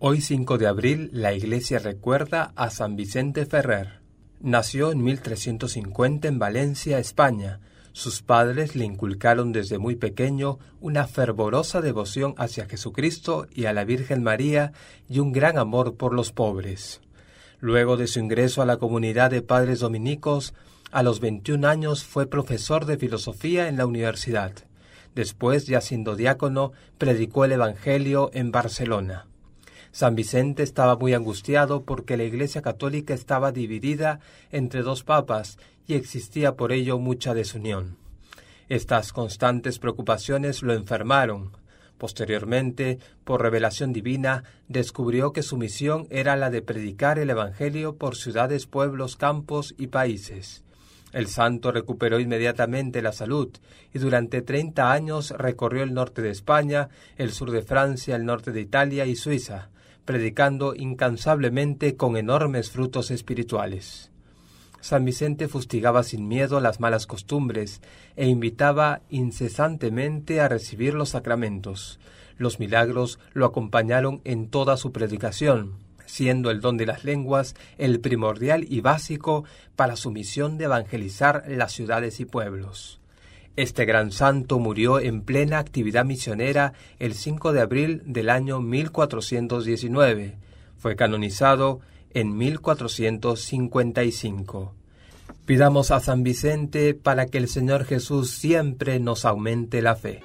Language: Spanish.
Hoy 5 de abril la iglesia recuerda a San Vicente Ferrer. Nació en 1350 en Valencia, España. Sus padres le inculcaron desde muy pequeño una fervorosa devoción hacia Jesucristo y a la Virgen María y un gran amor por los pobres. Luego de su ingreso a la comunidad de padres dominicos, a los 21 años fue profesor de filosofía en la universidad. Después, ya siendo diácono, predicó el Evangelio en Barcelona. San Vicente estaba muy angustiado porque la Iglesia católica estaba dividida entre dos papas y existía por ello mucha desunión. Estas constantes preocupaciones lo enfermaron. Posteriormente, por revelación divina, descubrió que su misión era la de predicar el Evangelio por ciudades, pueblos, campos y países. El santo recuperó inmediatamente la salud y durante treinta años recorrió el norte de España, el sur de Francia, el norte de Italia y Suiza, predicando incansablemente con enormes frutos espirituales. San Vicente fustigaba sin miedo las malas costumbres e invitaba incesantemente a recibir los sacramentos. Los milagros lo acompañaron en toda su predicación, siendo el don de las lenguas el primordial y básico para su misión de evangelizar las ciudades y pueblos. Este gran santo murió en plena actividad misionera el 5 de abril del año 1419. Fue canonizado en 1455. Pidamos a San Vicente para que el Señor Jesús siempre nos aumente la fe.